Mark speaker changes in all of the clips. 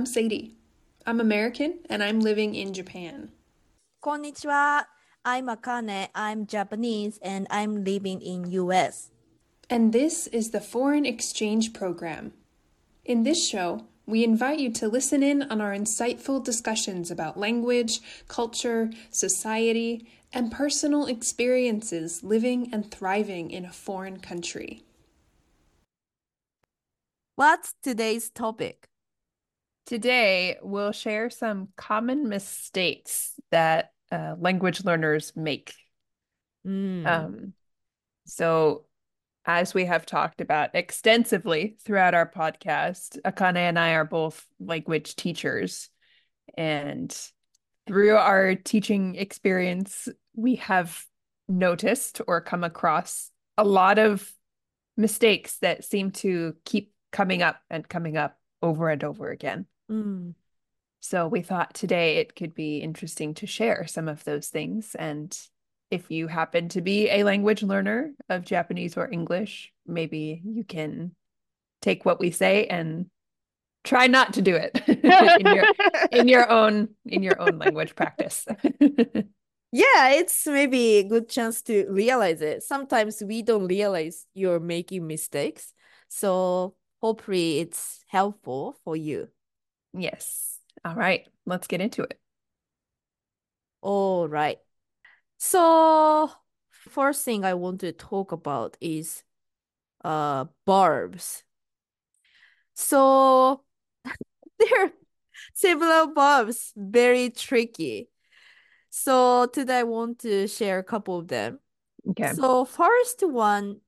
Speaker 1: I'm Sadie. I'm American and I'm living in Japan.
Speaker 2: Konnichiwa. I'm Akane. I'm Japanese and I'm living in US.
Speaker 1: And this is the Foreign Exchange Program. In this show, we invite you to listen in on our insightful discussions about language, culture, society, and personal experiences living and thriving in a foreign country.
Speaker 2: What's today's topic?
Speaker 3: Today, we'll share some common mistakes that uh, language learners make.
Speaker 2: Mm.
Speaker 3: Um, so, as we have talked about extensively throughout our podcast, Akane and I are both language teachers. And through our teaching experience, we have noticed or come across a lot of mistakes that seem to keep coming up and coming up over and over again.
Speaker 2: Mm.
Speaker 3: So we thought today it could be interesting to share some of those things. And if you happen to be a language learner of Japanese or English, maybe you can take what we say and try not to do it in your in your own in your own language practice.
Speaker 2: Yeah, it's maybe a good chance to realize it. Sometimes we don't realize you're making mistakes. So hopefully it's helpful for you.
Speaker 3: Yes. All right, let's get into it.
Speaker 2: All right. So first thing I want to talk about is uh verbs. So there are several verbs, very tricky. So today I want to share a couple of them.
Speaker 3: Okay.
Speaker 2: So first one,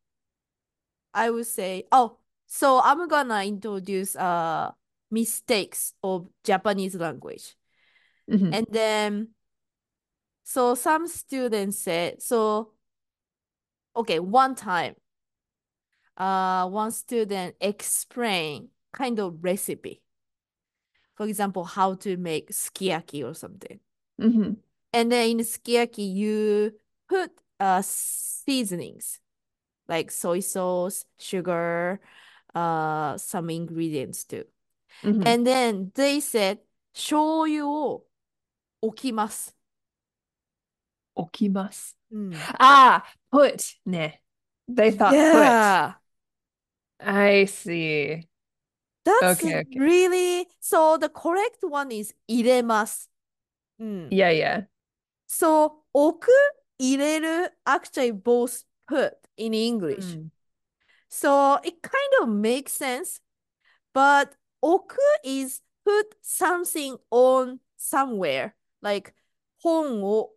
Speaker 2: I would say, oh, so I'm gonna introduce uh mistakes of Japanese language.
Speaker 3: Mhm.
Speaker 2: And then, so some students said, so, okay, one time, uh, one student explain kind of recipe. For example, how to make sukiyaki or something.
Speaker 3: Mhm.
Speaker 2: And then in sukiyaki, you put uh seasonings like soy sauce, sugar, uh, some ingredients too.
Speaker 3: Mhm.
Speaker 2: And then they said, 醤油を置きます。
Speaker 3: Okimasu.
Speaker 2: うん。
Speaker 3: Ah, put ne. They thought
Speaker 2: Yeah,
Speaker 3: put. I see.
Speaker 2: that's
Speaker 3: Okay, okay.
Speaker 2: really, so the correct one is 入れます。うん。
Speaker 3: Yeah, yeah.
Speaker 2: So 置く、入れる actually both put in English.
Speaker 3: Mm.
Speaker 2: So it kind of makes sense, but 置く is put something on somewhere. Like 本を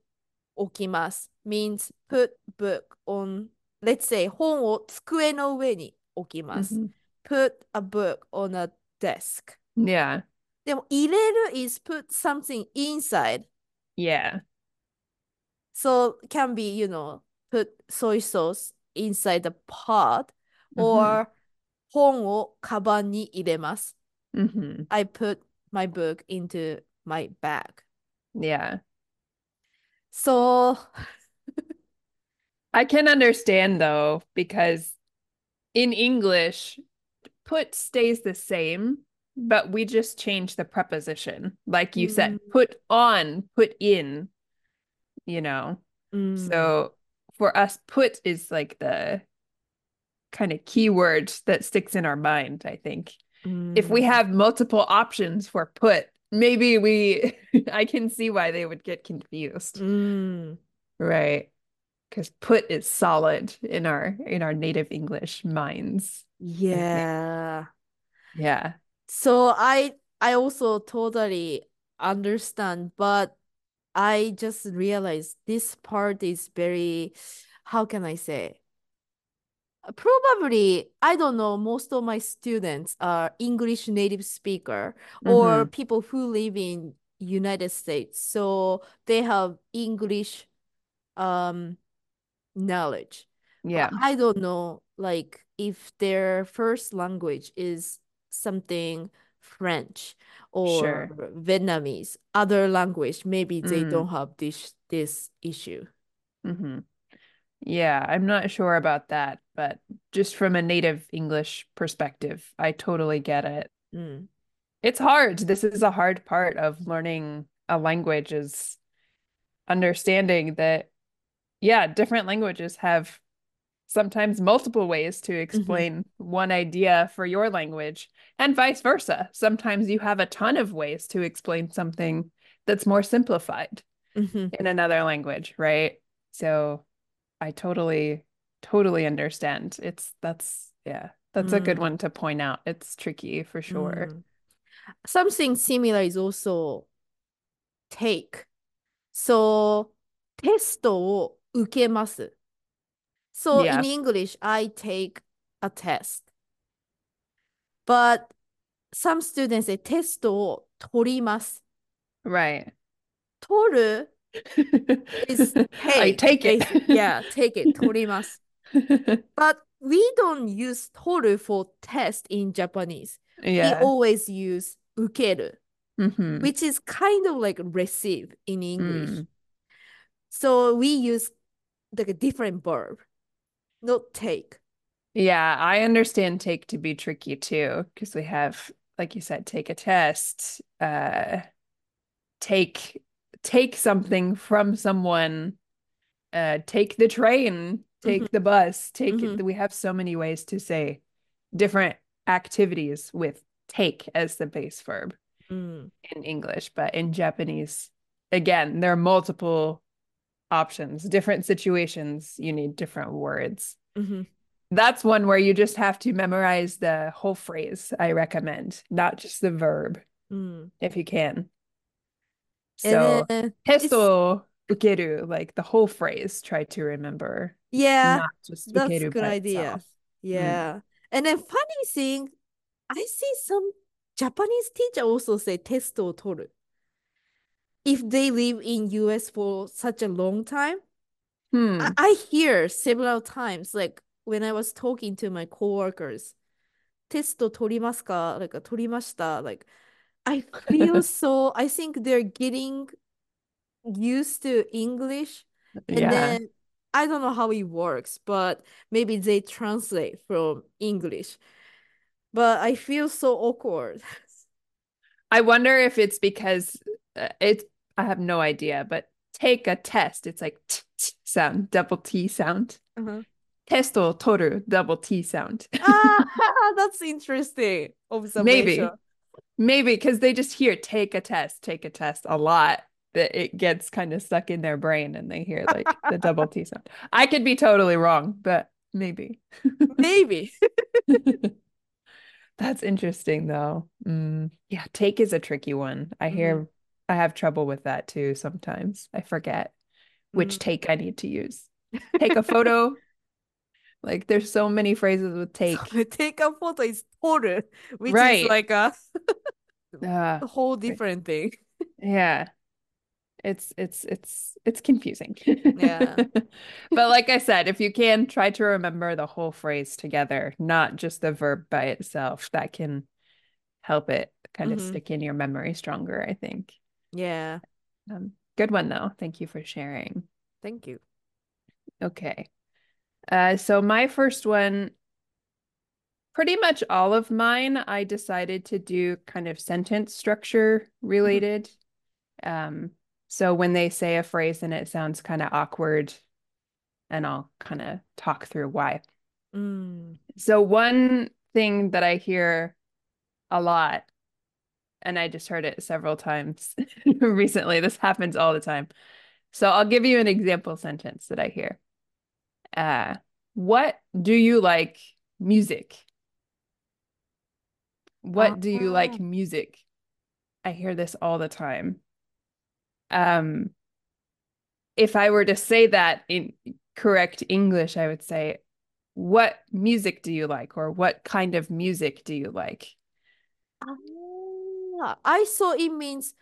Speaker 2: 置きます means put book on, let's say 本を机の上に置きます。
Speaker 3: Mhm.
Speaker 2: put a book on a desk.
Speaker 3: Yeah.
Speaker 2: でも入れる is put something inside.
Speaker 3: Yeah.
Speaker 2: So can be, you know, put soy sauce inside the pot
Speaker 3: Mhm.
Speaker 2: or 本をカバンに入れます。
Speaker 3: Mhm.
Speaker 2: I put my book into my bag.
Speaker 3: Yeah.
Speaker 2: So,
Speaker 3: I can understand though, because in English, put stays the same, but we just change the preposition. Like you said,
Speaker 2: Mm.
Speaker 3: put on, put in, you know.
Speaker 2: mm,
Speaker 3: So for us, put is like the kind of keyword that sticks in our mind, I think. If we
Speaker 2: mm,
Speaker 3: have multiple options for put, maybe we, I can see why they would get confused.
Speaker 2: mm,
Speaker 3: Right. Because put is solid in our in our native English minds.
Speaker 2: yeah.
Speaker 3: Yeah.
Speaker 2: So I I also totally understand, but I just realized this part is very, how can I say? Probably, I don't know, most of my students are English native speaker or
Speaker 3: Mhm.
Speaker 2: people who live in United States. So they have English um knowledge. But
Speaker 3: Yeah.
Speaker 2: I don't know, like if their first language is something French or
Speaker 3: Sure.
Speaker 2: Vietnamese, other language, maybe they
Speaker 3: Mm.
Speaker 2: don't have this this issue.
Speaker 3: hmm Yeah, I'm not sure about that, but just from a native English perspective, I totally get it.
Speaker 2: Mm.
Speaker 3: it's hard. This is a hard part of learning a language is understanding that, yeah, different languages have sometimes multiple ways to explain one idea for your language and vice versa. Sometimes you have a ton of ways to explain something that's more simplified
Speaker 2: Mhm.
Speaker 3: in another language, right? So I totally, totally understand. It's that's yeah, that's a good
Speaker 2: Mm.
Speaker 3: one to point out. It's tricky for sure.
Speaker 2: Mm. Something similar is also take. So テストを受けます。So
Speaker 3: Yeah.
Speaker 2: in English, I take a test. But some students say テストを取ります。
Speaker 3: Right.
Speaker 2: 取る is
Speaker 3: I
Speaker 2: take.
Speaker 3: take it.
Speaker 2: basi- yeah, take it. 取ります。But we don't use 取る for test in Japanese. We
Speaker 3: Yeah.
Speaker 2: always use 受ける。
Speaker 3: Mhm.
Speaker 2: which is kind of like receive in English.
Speaker 3: Mm.
Speaker 2: So we use like a different verb, not take.
Speaker 3: Yeah, I understand take to be tricky too, because we have, like you said, take a test, uh, take take something from someone, uh, take the train, take
Speaker 2: Mhm.
Speaker 3: the bus, take
Speaker 2: Mhm.
Speaker 3: we have so many ways to say different activities with take as the base verb
Speaker 2: Mm.
Speaker 3: in English, but in Japanese, again, there are multiple options, different situations, you need different words.
Speaker 2: Mhm.
Speaker 3: That's one where you just have to memorize the whole phrase, I recommend, not just the verb,
Speaker 2: Mm.
Speaker 3: if you can. So
Speaker 2: uh,
Speaker 3: testo ukeru, like the whole phrase, try to remember.
Speaker 2: Yeah,
Speaker 3: not just
Speaker 2: that's a good idea.
Speaker 3: Itself. Mm-hmm.
Speaker 2: Yeah, mm. and then funny thing, I see some Japanese teacher also say testo toru. If they live in US for such a long time,
Speaker 3: hmm.
Speaker 2: I-, I hear several times, like when I was talking to my coworkers, testo torimasu ka, like torimashita, like I feel so, I think they're getting used to English. And
Speaker 3: Yeah.
Speaker 2: then I don't know how it works, but maybe they translate from English. But I feel so awkward.
Speaker 3: I wonder if it's because uh, it's, I have no idea, but take a test. It's like t, t sound, double T sound.
Speaker 2: Uh-huh.
Speaker 3: Testo toru, double T sound.
Speaker 2: Ah, that's interesting observation.
Speaker 3: Maybe because they just hear take a test, take a test a lot that it gets kind of stuck in their brain and they hear like the double T sound. I could be totally wrong, but maybe.
Speaker 2: Maybe.
Speaker 3: That's interesting though. Mm, yeah, take is a tricky one. I
Speaker 2: Mm-hmm.
Speaker 3: hear I have trouble with that too sometimes. I forget which
Speaker 2: Mm.
Speaker 3: take I need to use. Take a photo. Like there's so many phrases with take.
Speaker 2: So take a photo is 撮る, which
Speaker 3: Right.
Speaker 2: is like a
Speaker 3: Uh,
Speaker 2: whole different thing.
Speaker 3: yeah. It's it's it's it's confusing.
Speaker 2: Yeah.
Speaker 3: But like I said, if you can try to remember the whole phrase together, not just the verb by itself, that can help it kind of
Speaker 2: Mhm.
Speaker 3: stick in your memory stronger, I think.
Speaker 2: Yeah.
Speaker 3: Um, good one though. Thank you for sharing.
Speaker 2: Thank you.
Speaker 3: Okay. Uh, so my first one, pretty much all of mine, I decided to do kind of sentence structure related. Um, so when they say a phrase and it sounds kind of awkward, and I'll kind of talk through why.
Speaker 2: Mm.
Speaker 3: So one thing that I hear a lot, and I just heard it several times recently, this happens all the time. So I'll give you an example sentence that I hear. Uh, what do you like music? What do you like
Speaker 2: Ah.
Speaker 3: music? I hear this all the time. Um, if I were to say that in correct English, I would say, what music do you like? Or what kind of music do you like?
Speaker 2: Ah, I saw it means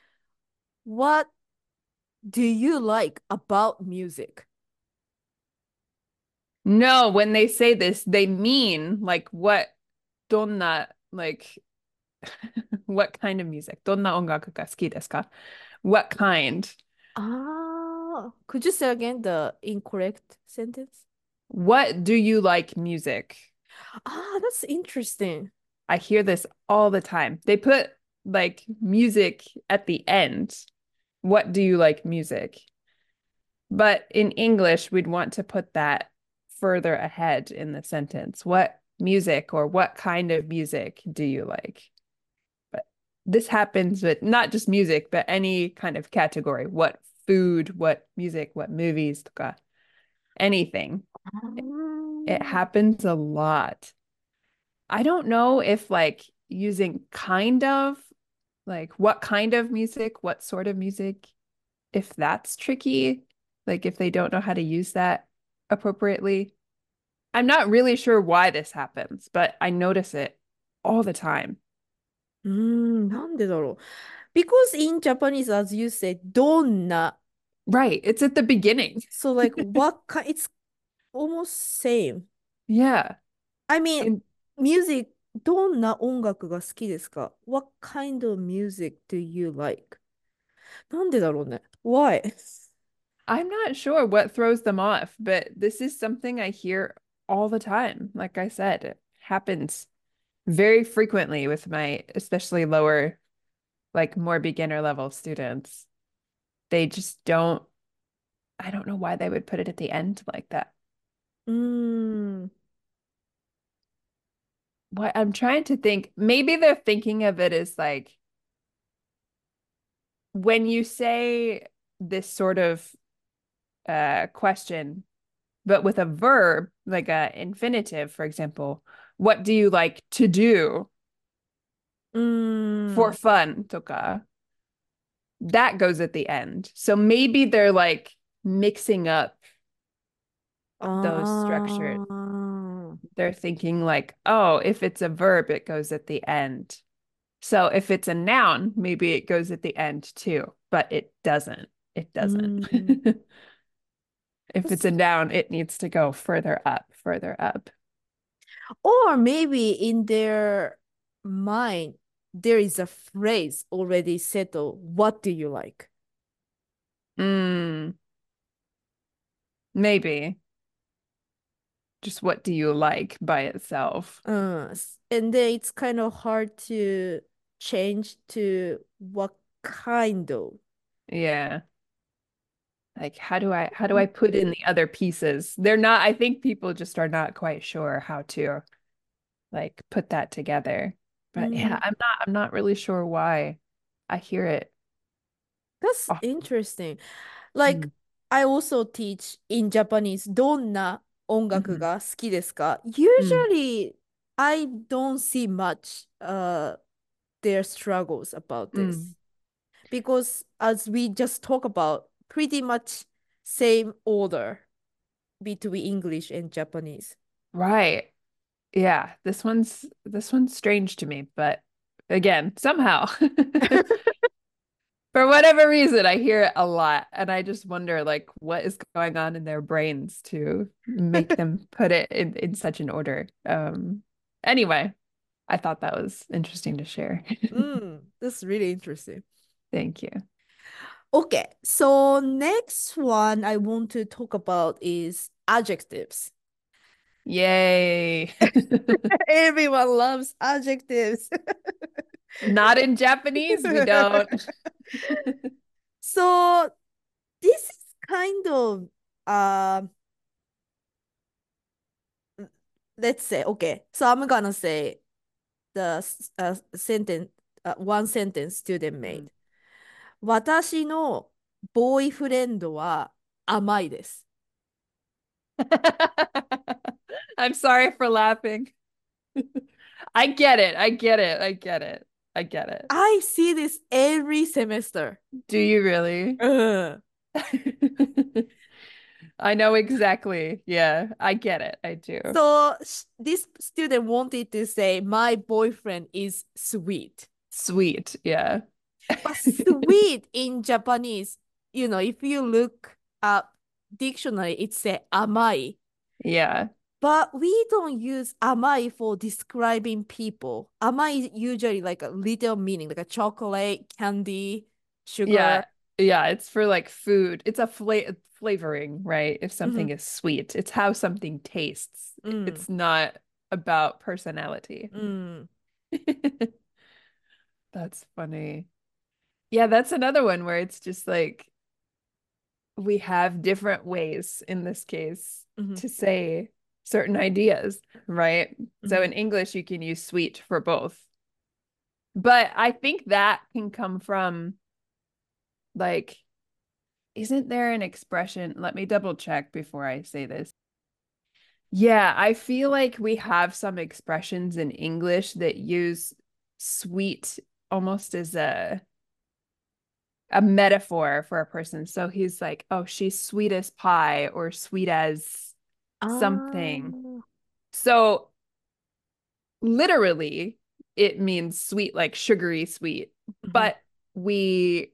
Speaker 2: what do you like about music?
Speaker 3: No, when they say this, they mean like what donna like what kind of music? Donna ongaku ga suki desu ka? What kind?
Speaker 2: Ah, could you say again the incorrect sentence?
Speaker 3: What do you like music?
Speaker 2: Ah, that's interesting.
Speaker 3: I hear this all the time. They put like music at the end. What do you like music? But in English, we'd want to put that further ahead in the sentence. What music or what kind of music do you like? But this happens with not just music, but any kind of category. What food, what music, what movies, anything. It um. happens a lot. I don't know if like using kind of like what kind of music, what sort of music, if that's tricky, like if they don't know how to use that appropriately. I'm not really sure why this happens, but I notice it all the time.
Speaker 2: うーん、なんでだろう。Because in Japanese, as you said, どんな
Speaker 3: Right. It's at the beginning.
Speaker 2: So like what kind it's almost same.
Speaker 3: Yeah.
Speaker 2: I mean,
Speaker 3: And-
Speaker 2: music どんな音楽が好きですか ?What kind of music do you like? なんでだろうね。Why?
Speaker 3: I'm not sure what throws them off, but this is something I hear all the time. Like I said, it happens very frequently with my especially lower, like more beginner level students. They just don't, I don't know why they would put it at the end like that. Mm.
Speaker 2: うーん。
Speaker 3: What I'm trying to think, maybe they're thinking of it as like when you say this sort of uh, question, but with a verb, like a infinitive, for example, what do you like to do
Speaker 2: mm.
Speaker 3: for fun? Toka. That goes at the end. So maybe they're like mixing up those
Speaker 2: structures. Oh.
Speaker 3: They're thinking like, oh, if it's a verb, it goes at the end. So if it's a noun, maybe it goes at the end too, but it doesn't. It doesn't. Mm. if it's a noun, it needs to go further up, further up.
Speaker 2: Or maybe in their mind, there is a phrase already settled. What do you like?
Speaker 3: Mm. Maybe. Just what do you like by itself?
Speaker 2: Uh, and then it's kind of hard to change to what kind of.
Speaker 3: Yeah Like how do I how do I put in the other pieces? They're not, I think people just are not quite sure how to like put that together. But yeah,
Speaker 2: Mm.
Speaker 3: I'm not I'm not really sure why I hear it.
Speaker 2: That's
Speaker 3: often.
Speaker 2: interesting. Like,
Speaker 3: Mm.
Speaker 2: I also teach in Japanese, どんな音楽
Speaker 3: うん
Speaker 2: が好きですか Usually, I don't see much uh, their struggles about this.
Speaker 3: Mm.
Speaker 2: Because as we just talk about, pretty much same order between English and Japanese.
Speaker 3: Right. Yeah, this one's this one's strange to me, but again, somehow for whatever reason, I hear it a lot, and I just wonder like what is going on in their brains to make them put it in, in such an order. Um, anyway, I thought that was interesting to share.
Speaker 2: Mm, that's really interesting.
Speaker 3: Thank you.
Speaker 2: Okay, so next one I want to talk about is adjectives.
Speaker 3: Yay.
Speaker 2: Everyone loves adjectives.
Speaker 3: Not in Japanese, we don't.
Speaker 2: So this is kind of uh let's say okay. So I'm gonna say the uh, sentence uh, one sentence student made. 私のボーイフレンドは甘いです。
Speaker 3: I'm sorry for laughing. I get it. I get it. I get it. I get it.
Speaker 2: I see this every semester.
Speaker 3: Do you really?
Speaker 2: うん。
Speaker 3: I know exactly. Yeah, I get it. I do.
Speaker 2: So sh- this student wanted to say my boyfriend is sweet.
Speaker 3: Sweet. Yeah.
Speaker 2: But sweet in Japanese, you know, if you look up dictionary, it say amai.
Speaker 3: Yeah.
Speaker 2: But we don't use amai for describing people. Amai is usually like a little meaning, like a chocolate, candy, sugar.
Speaker 3: Yeah. Yeah. It's for like food. It's a fla flavoring, right? If something is sweet, it's how something tastes.
Speaker 2: Mm.
Speaker 3: It's not about personality.
Speaker 2: うん。
Speaker 3: That's funny. Yeah, that's another one where it's just like we have different ways in this case
Speaker 2: Mhm.
Speaker 3: to say certain ideas, right? So
Speaker 2: Mhm.
Speaker 3: in English, you can use sweet for both. But I think that can come from like, isn't there an expression? Let me double check before I say this. Yeah, I feel like we have some expressions in English that use sweet almost as a a metaphor for a person. So he's like, oh, she's sweet as pie or sweet as something. Oh. So literally, it means sweet, like sugary sweet,
Speaker 2: mm-hmm.
Speaker 3: but we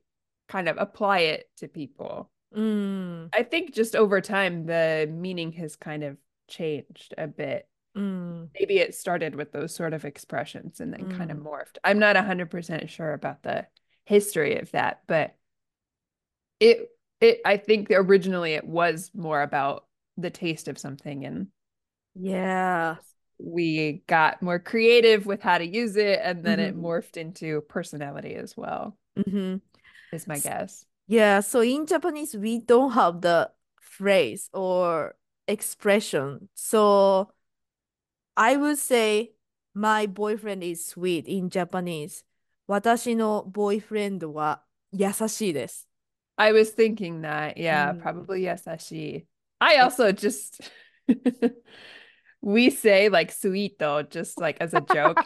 Speaker 3: kind of apply it to people.
Speaker 2: Mm.
Speaker 3: I think just over time, the meaning has kind of changed a bit.
Speaker 2: Mm.
Speaker 3: Maybe it started with those sort of expressions and then mm. kind of
Speaker 2: mm.
Speaker 3: morphed. I'm not 100% sure about the history of that, but it it I think originally it was more about the taste of something and
Speaker 2: Yeah.
Speaker 3: we got more creative with how to use it and then it
Speaker 2: Mhm.
Speaker 3: morphed into personality as well
Speaker 2: Mhm.
Speaker 3: is my guess
Speaker 2: Yeah, so in Japanese, we don't have the phrase or expression. So I would say my boyfriend is sweet in Japanese. 私のボーイフレンドは優しいです。
Speaker 3: I was thinking that yeah
Speaker 2: Mm.
Speaker 3: probably yasashi I also just we say like sweet though just like as a joke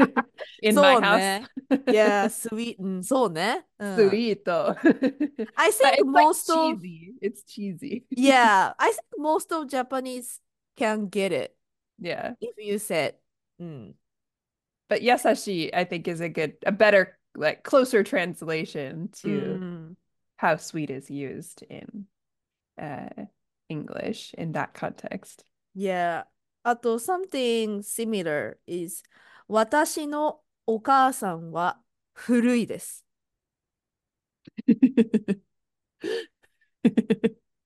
Speaker 3: in
Speaker 2: そ
Speaker 3: my
Speaker 2: う
Speaker 3: house
Speaker 2: ね。Yeah, sweet. うん、そうね。うん。
Speaker 3: sweet though
Speaker 2: I
Speaker 3: But
Speaker 2: think
Speaker 3: it's like
Speaker 2: most of
Speaker 3: cheesy it's cheesy
Speaker 2: yeah, I think most of Japanese can get it
Speaker 3: yeah
Speaker 2: if you said うん。
Speaker 3: But yasashi, I think, is a good, a better, like closer translation
Speaker 2: う
Speaker 3: to
Speaker 2: ん。
Speaker 3: how sweet is used in uh English in that context.
Speaker 2: Yeah. あと、something similar is 私のお母さんは古いです。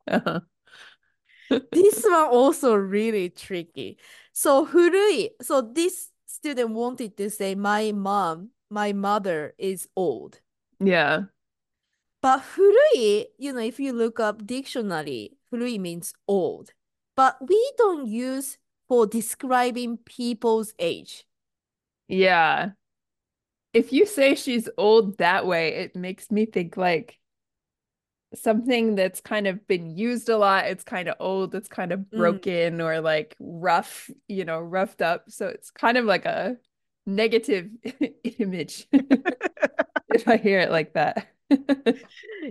Speaker 3: Uh-huh.
Speaker 2: This one also really tricky. So 古い。So this student wanted to say my mom my mother is old.
Speaker 3: Yeah.
Speaker 2: But furui you know if you look up dictionary furui means old. But we don't use for describing people's age.
Speaker 3: Yeah. If you say she's old that way it makes me think like something that's kind of been used a lot. It's kind of old, it's kind of
Speaker 2: Mm.
Speaker 3: broken or like rough, you know, roughed up. So it's kind of like a negative image if I hear it like that.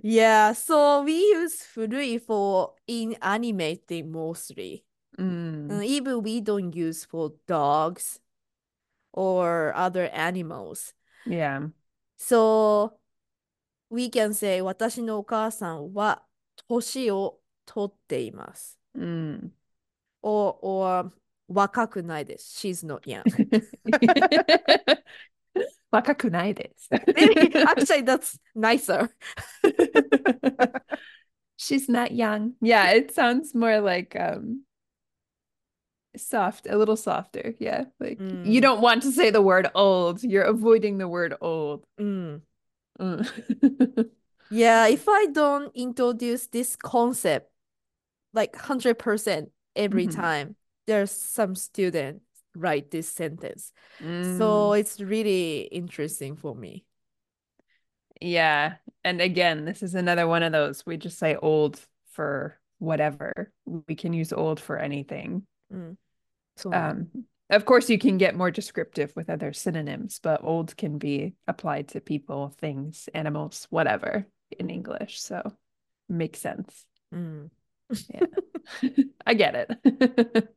Speaker 2: Yeah, so we use 古い for in animating mostly.
Speaker 3: Mm,
Speaker 2: Uh, even we don't use for dogs or other animals.
Speaker 3: yeah.
Speaker 2: So we can say 私のお母さんは年を取っています。
Speaker 3: Mm.
Speaker 2: or, or 若くないです。She's not young.
Speaker 3: Wakakunai desu.
Speaker 2: Maybe actually that's nicer.
Speaker 3: She's not young. Yeah, it sounds more like um soft, a little softer. Yeah, like you
Speaker 2: Mm.
Speaker 3: don't want to say the word old. You're avoiding the word old.
Speaker 2: うん。
Speaker 3: Mm.
Speaker 2: Yeah, if I don't introduce this concept like 100% every
Speaker 3: mm-hmm.
Speaker 2: time, there's some student write this sentence.
Speaker 3: Mm.
Speaker 2: So it's really interesting for me.
Speaker 3: Yeah. And again, this is another one of those we just say old for whatever. We can use old for anything.
Speaker 2: Mm. So
Speaker 3: um of course, you can get more descriptive with other synonyms, but old can be applied to people, things, animals, whatever in English. So makes sense.
Speaker 2: Yeah,
Speaker 3: I get it.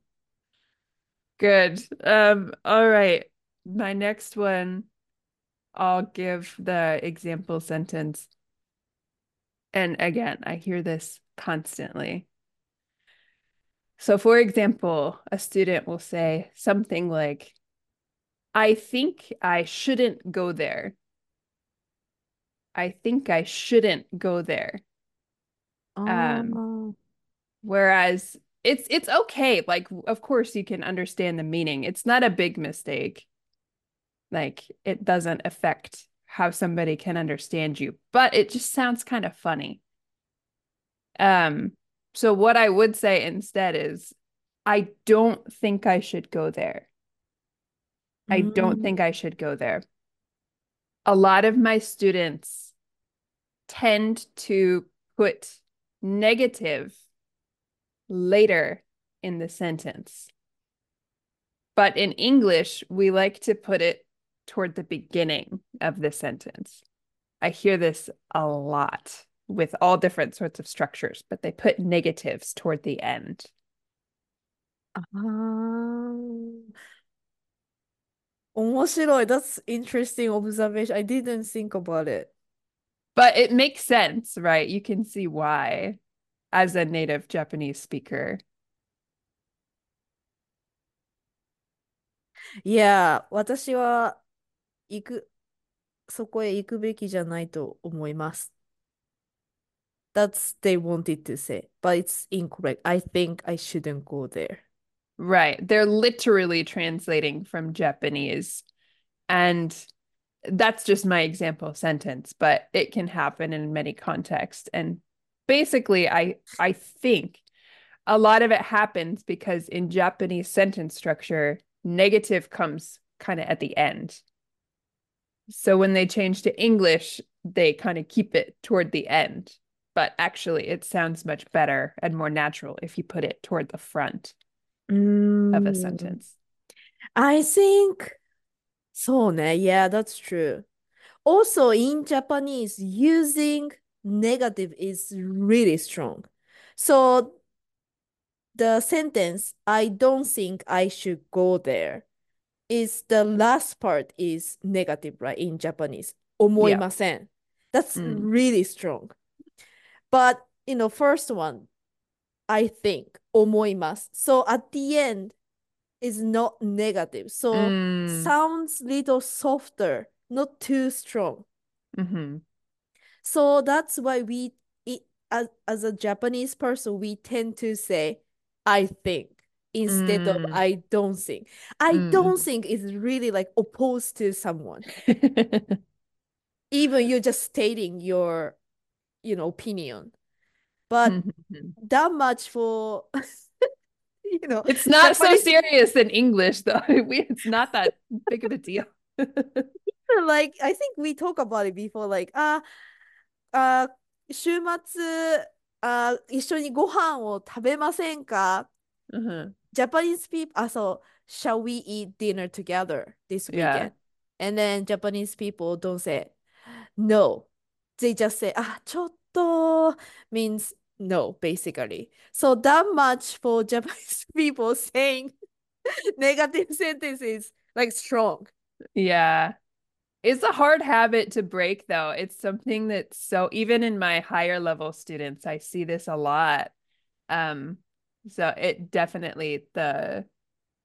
Speaker 3: Good. Um, all right. My next one, I'll give the example sentence. And again, I hear this constantly. So, for example, a student will say something like, I think I shouldn't go there. I think I shouldn't go there. Um, Whereas it's it's okay. Like, of course you can understand the meaning. It's not a big mistake. Like, it doesn't affect how somebody can understand you, but it just sounds kind of funny. Um, so what I would say instead is I don't think I should go there. I don't
Speaker 2: Mm.
Speaker 3: think I should go there. A lot of my students tend to put negative later in the sentence. But in English, we like to put it toward the beginning of the sentence. I hear this a lot with all different sorts of structures, but they put negatives toward the end.
Speaker 2: あー面白い。That's interesting observation. I didn't think about it.
Speaker 3: But it makes sense, right? You can see why as a native Japanese speaker.
Speaker 2: Yeah, 私は行く、そこへ行くべきじゃないと思います。 That's they wanted to say, but it's incorrect. I think I shouldn't go there.
Speaker 3: Right. They're literally translating from Japanese. And that's just my example sentence, but it can happen in many contexts. And basically, I I think a lot of it happens because in Japanese sentence structure, negative comes kind of at the end. So when they change to English, they kind of keep it toward the end But actually, it sounds much better and more natural if you put it toward the front of a
Speaker 2: Mm,
Speaker 3: sentence.
Speaker 2: I think そうね。Yeah, that's true. Also, in Japanese, using negative is really strong. So the sentence, I don't think I should go there, is the last part is negative, right? In Japanese. 思い
Speaker 3: Yeah.
Speaker 2: ません. That's
Speaker 3: Mm.
Speaker 2: really strong. But you know, first one, I think omoimasu. So at the end is not negative. So
Speaker 3: mm.
Speaker 2: sounds little softer, not too strong.
Speaker 3: Mm-hmm.
Speaker 2: So that's why we it, as as a Japanese person we tend to say I think instead
Speaker 3: mm.
Speaker 2: of I don't think. I
Speaker 3: mm.
Speaker 2: don't think is really like opposed to someone. Even you're just stating your you know, opinion. But
Speaker 3: Mhm.
Speaker 2: that much for, you know,
Speaker 3: It's not so
Speaker 2: Japanese-
Speaker 3: serious in English, though. We, it's not that big of a deal.
Speaker 2: like I think we talk about it before like ああ週末あ一緒にご飯を食べませんか
Speaker 3: Uh-huh.
Speaker 2: Japanese people あそう shall we eat dinner together this
Speaker 3: Yeah.
Speaker 2: weekend and then Japanese people don't say no they just say, ah, chotto means no, basically. So that much for Japanese people saying negative sentences, like strong.
Speaker 3: Yeah. It's a hard habit to break, though. It's something that's so, even in my higher level students, I see this a lot. Um, so it definitely, the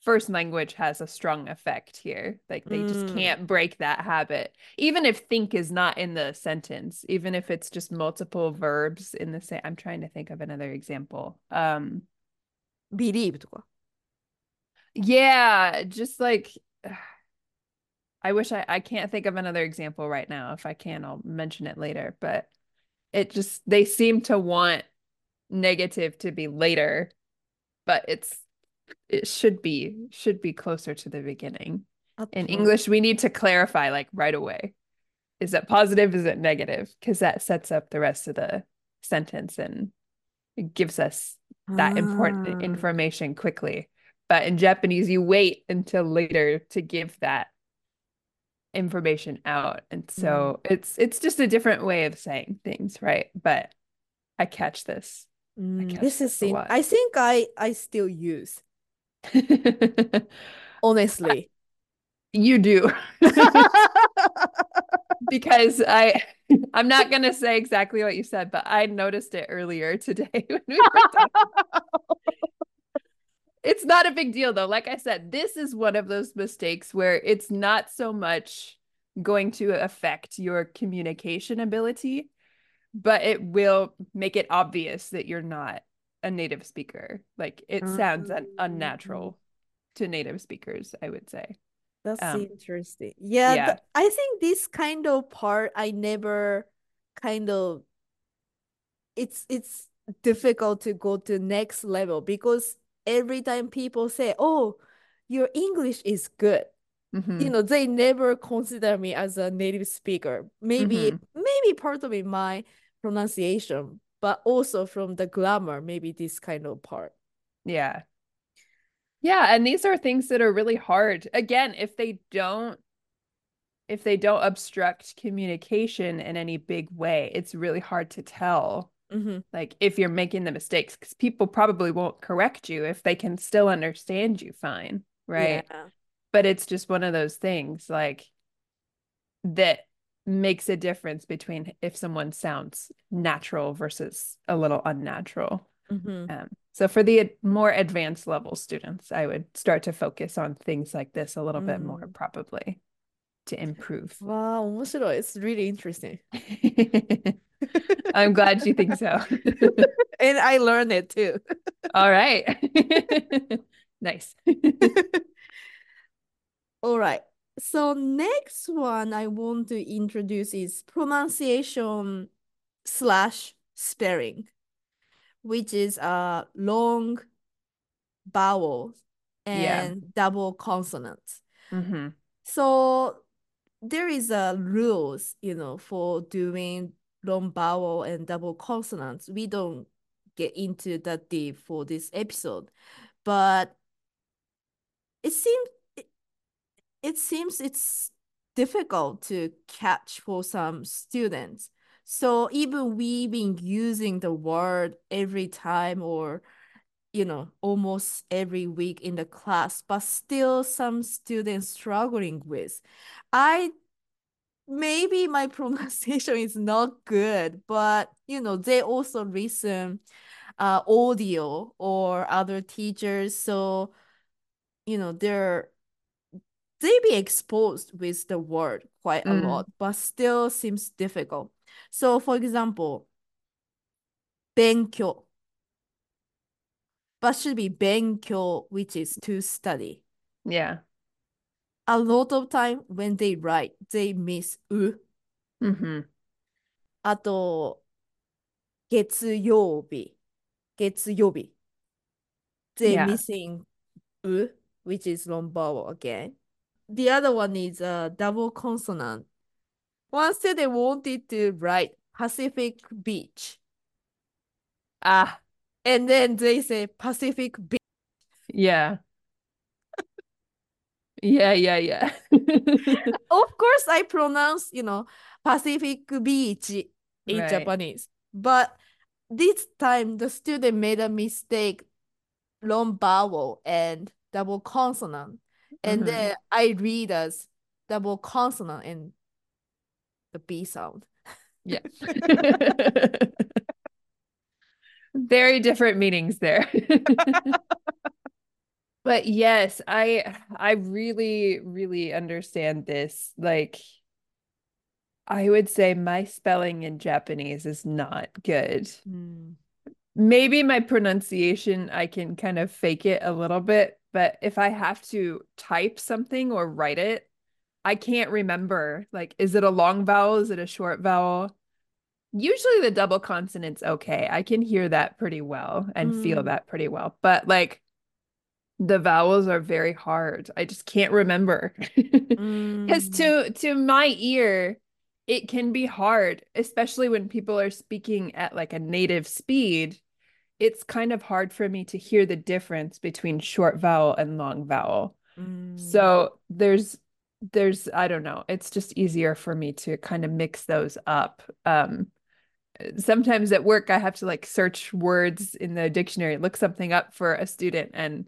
Speaker 3: first language has a strong effect here. Like they just
Speaker 2: Mm.
Speaker 3: can't break that habit. Even if think is not in the sentence, even if it's just multiple verbs in the same, I'm trying to think of another example. Um,
Speaker 2: believe とか
Speaker 3: Yeah, just like I wish I I can't think of another example right now. If I can, I'll mention it later, but it just they seem to want negative to be later, but it's it should be should be closer to the beginning.
Speaker 2: あ
Speaker 3: In English, we need to clarify like right away. Is it positive? Is it negative? Because that sets up the rest of the sentence and it gives us that important
Speaker 2: Ah.
Speaker 3: information quickly. But in Japanese, you wait until later to give that information out. And so it's it's just a different way of saying things, right? But I catch this.
Speaker 2: Mm,
Speaker 3: catch
Speaker 2: this
Speaker 3: this
Speaker 2: is. I think I I still use honestly.
Speaker 3: you do. because I I'm not gonna say exactly what you said, but I noticed it earlier today when we were talking. It's not a big deal though. Like I said, this is one of those mistakes where it's not so much going to affect your communication ability, but it will make it obvious that you're not a native speaker. Like it sounds un-
Speaker 2: Mm.
Speaker 3: unnatural to native speakers, I would say.
Speaker 2: That's
Speaker 3: Um,
Speaker 2: interesting. Yeah,
Speaker 3: yeah.
Speaker 2: th- I think this kind of part I never kind of it's it's difficult to go to next level because every time people say, "Oh, your English is good," you
Speaker 3: Mhm.
Speaker 2: know, they never consider me as a native speaker. Maybe
Speaker 3: Mhm.
Speaker 2: maybe part of it my pronunciation, but also from the glamour, maybe this kind of part.
Speaker 3: Yeah. Yeah, and these are things that are really hard. Again, if they don't if they don't obstruct communication in any big way, it's really hard to tell
Speaker 2: hmm
Speaker 3: like if you're making the mistakes because people probably won't correct you if they can still understand you fine, right?
Speaker 2: Yeah.
Speaker 3: But it's just one of those things like that makes a difference between if someone sounds natural versus a little unnatural.
Speaker 2: hmm
Speaker 3: Um, so for the ad- more advanced level students, I would start to focus on things like this a little bit more
Speaker 2: Mm.
Speaker 3: probably to improve.
Speaker 2: Wow, 面白い. It's really interesting.
Speaker 3: I'm glad you think so.
Speaker 2: And I learned it too.
Speaker 3: All right. Nice.
Speaker 2: All right. So next one I want to introduce is pronunciation slash spelling, which is a long vowel
Speaker 3: Yeah.
Speaker 2: and double consonants.
Speaker 3: hmm
Speaker 2: So there is a rules, you know, for doing long vowel and double consonants. We don't get into that deep for this episode, but it seems it, seems it's difficult to catch for some students. So even we've been using the word every time or you know almost every week in the class, but still some students struggling with. I maybe my pronunciation is not good, but you know they also listen uh audio or other teachers, so you know they're they be exposed with the word quite a
Speaker 3: Mm.
Speaker 2: lot, but still seems difficult. So for example, 勉強 but should be 勉強 which is to study.
Speaker 3: Yeah.
Speaker 2: A lot of time when they write, they miss う。
Speaker 3: hmm
Speaker 2: あと、月曜日、月曜日。They
Speaker 3: Yeah.
Speaker 2: missing う which is long vowel again. The other one is a double consonant. One student wanted to write Pacific Beach,
Speaker 3: Ah,
Speaker 2: and then they say Pacific Beach.
Speaker 3: yeah. Yeah, yeah, yeah.
Speaker 2: Of course, I pronounce, you know, Pacific Beach in
Speaker 3: Right.
Speaker 2: Japanese. But this time, the student made a mistake, long vowel and double consonant. And
Speaker 3: Mhm.
Speaker 2: then I read as double consonant and the B sound.
Speaker 3: Yeah. Very different meanings there. But yes, I I really really understand this. Like I would say my spelling in Japanese is not good. Maybe my pronunciation, I can kind of fake it a little bit, but if I have to type something or write it, I can't remember. Like, is it a long vowel? Is it a short vowel? Usually the double consonant's okay. I can hear that pretty well and feel
Speaker 2: Mm.
Speaker 3: that pretty well. But like the vowels are very hard. I just can't remember. Because
Speaker 2: Mm.
Speaker 3: to to my ear, it can be hard, especially when people are speaking at like a native speed. It's kind of hard for me to hear the difference between short vowel and long vowel.
Speaker 2: Mm.
Speaker 3: So there's there's I don't know. It's just easier for me to kind of mix those up. Um sometimes at work I have to like search words in the dictionary, look something up for a student and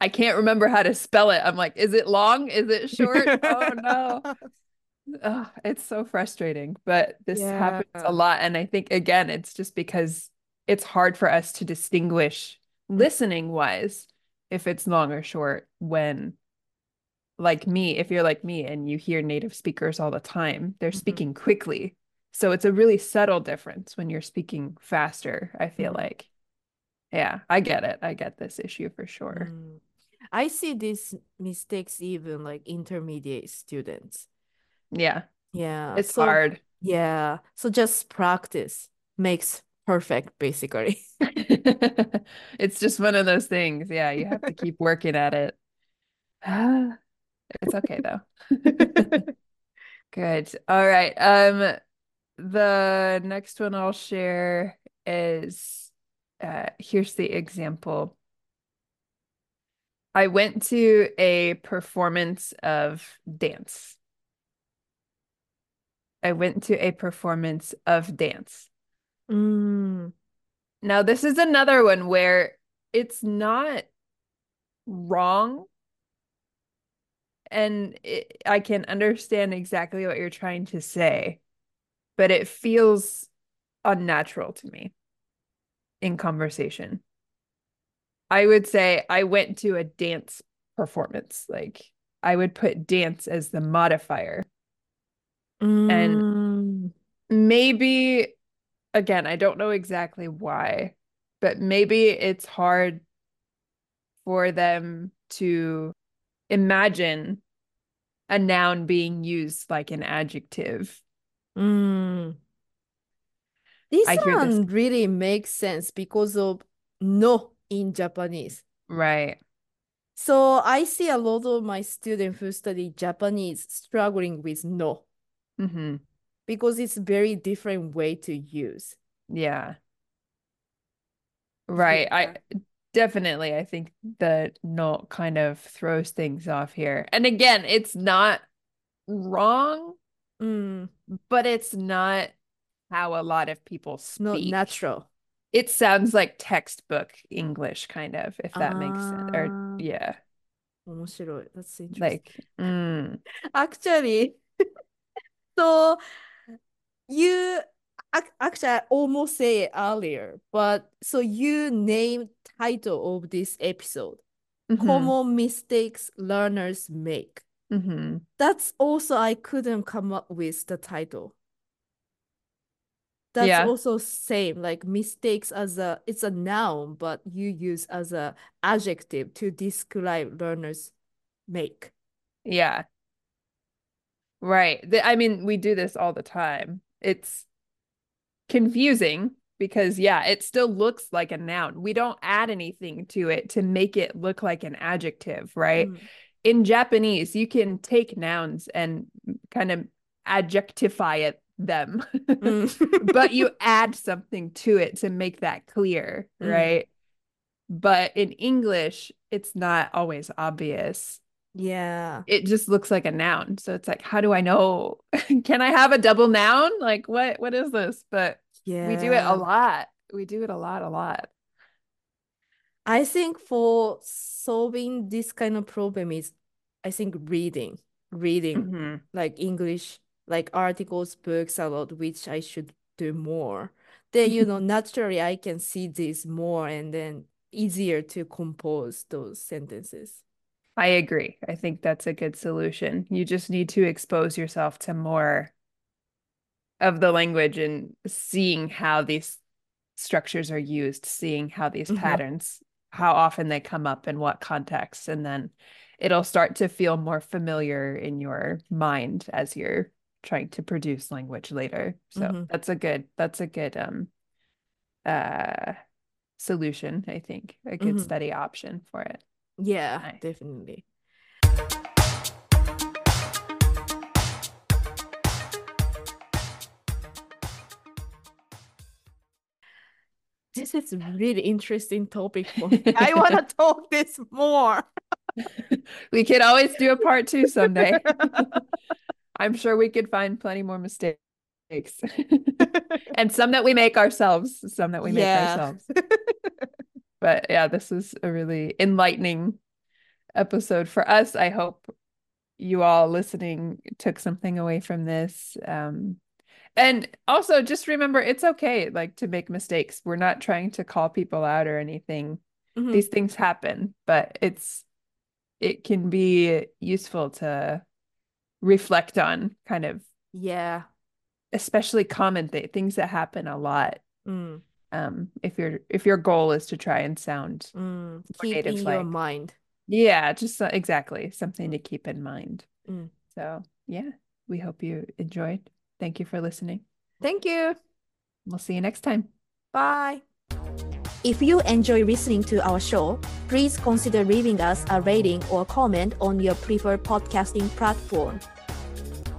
Speaker 3: I can't remember how to spell it. I'm like, is it long? Is it short? Oh no. Ugh, it's so frustrating, but this happens a lot. And I think, again, it's just because it's hard for us to distinguish listening wise if it's long or short when, like me, if you're like me and you hear native speakers all the time, they're
Speaker 2: Mhm.
Speaker 3: speaking quickly. So it's a really subtle difference when you're speaking faster, I feel
Speaker 2: Mhm.
Speaker 3: like. Yeah, I get it. I get this issue for sure.
Speaker 2: Mm. I see these mistakes even like intermediate students.
Speaker 3: Yeah,
Speaker 2: Yeah.
Speaker 3: it's
Speaker 2: So
Speaker 3: hard.
Speaker 2: yeah. So just practice makes perfect, basically.
Speaker 3: It's just one of those things. Yeah, you have to keep working at it. It's okay though. Good. All right. Um, the next one I'll share is uh here's the example. I went to a performance of dance. I went to a performance of dance.
Speaker 2: Mm,
Speaker 3: Now, this is another one where it's not wrong, and it, I can understand exactly what you're trying to say, but it feels unnatural to me in conversation. I would say I went to a dance performance. Like I would put dance as the modifier.
Speaker 2: mm,
Speaker 3: Maybe, again, I don't know exactly why, but maybe it's hard for them to imagine a noun being used like an adjective.
Speaker 2: mm. This
Speaker 3: I hear this.
Speaker 2: really makes sense because of no in Japanese.
Speaker 3: Right.
Speaker 2: So I see a lot of my students who study Japanese struggling with no
Speaker 3: hmm
Speaker 2: because it's very different way to use.
Speaker 3: Yeah. Right. I definitely I think the no kind of throws things off here. And again, it's not wrong,
Speaker 2: Mm,
Speaker 3: but it's not how a lot of people
Speaker 2: not
Speaker 3: speak.
Speaker 2: natural.
Speaker 3: It sounds like textbook English kind of, if that makes sense. Or
Speaker 2: Ah.
Speaker 3: yeah,
Speaker 2: 面白い. That's interesting.
Speaker 3: like mm,
Speaker 2: Actually, so you actually I almost say it earlier, but so you named title of this episode,
Speaker 3: mhm,
Speaker 2: Common Mistakes Learners Make.
Speaker 3: mhm.
Speaker 2: That's also I couldn't come up with the title. That's
Speaker 3: Yeah.
Speaker 2: also same like mistakes as a it's a noun, but you use as a adjective to describe learners make.
Speaker 3: Yeah. Right. I mean, we do this all the time. It's confusing because, yeah, it still looks like a noun. We don't add anything to it to make it look like an adjective, right?
Speaker 2: Mm.
Speaker 3: In Japanese, you can take nouns and kind of adjectify it them,
Speaker 2: Mm.
Speaker 3: but you add something to it to make that clear,
Speaker 2: Mm.
Speaker 3: right? But in English, it's not always obvious
Speaker 2: Yeah.
Speaker 3: it just looks like a noun. So it's like, how do I know? Can I have a double noun? Like what what is this? But yeah. we do it a lot. We do it a lot, a lot.
Speaker 2: I think for solving this kind of problem is, I think reading, reading
Speaker 3: Mhm.
Speaker 2: like English, like articles, books a lot, which I should do more. Then, you know, naturally I can see this more and then easier to compose those sentences.
Speaker 3: I agree. I think that's a good solution. You just need to expose yourself to more of the language and seeing how these structures are used, seeing how these
Speaker 2: Mhm.
Speaker 3: patterns, how often they come up in what context, and then it'll start to feel more familiar in your mind as you're trying to produce language later. So
Speaker 2: Mhm.
Speaker 3: that's a good that's a good um uh solution, I think, a good
Speaker 2: Mhm.
Speaker 3: study option for it.
Speaker 2: Yeah,
Speaker 3: Nice.
Speaker 2: definitely. This is a really interesting topic for me. I want to talk this more.
Speaker 3: We could always do a part two someday. I'm sure we could find plenty more mistakes. and some that we make ourselves, some that we make
Speaker 2: Yeah.
Speaker 3: ourselves. But yeah, this was a really enlightening episode for us. I hope you all listening took something away from this. Um, and also just remember it's okay like to make mistakes. We're not trying to call people out or anything.
Speaker 2: Mhm.
Speaker 3: These things happen, but it's it can be useful to reflect on kind of
Speaker 2: Yeah.
Speaker 3: especially common th- things that happen a lot
Speaker 2: Mm,
Speaker 3: um if your if your goal is to try and sound
Speaker 2: mm.
Speaker 3: More
Speaker 2: Keep in your
Speaker 3: like.
Speaker 2: mind.
Speaker 3: Yeah, just so- exactly something to keep in mind.
Speaker 2: Mm.
Speaker 3: So, yeah, we hope you enjoyed. Thank you for listening.
Speaker 2: Thank you.
Speaker 3: We'll see you next time.
Speaker 2: Bye. If you enjoy listening to our show, please consider leaving us a rating or comment on your preferred podcasting platform.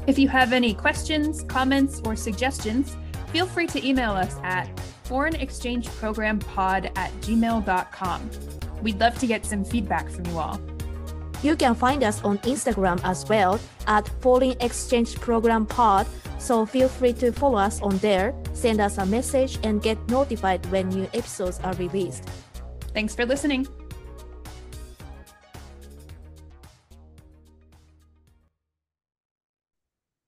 Speaker 1: If you have any questions, comments, or suggestions, feel free to email us at foreignexchangeprogrampod at gmail.com. We'd love to get some feedback from you all.
Speaker 2: You can find us on Instagram as well at Foreign Exchange Program Pod, so feel free to follow us on there, send us a message, and get notified when new episodes are released.
Speaker 1: Thanks for listening.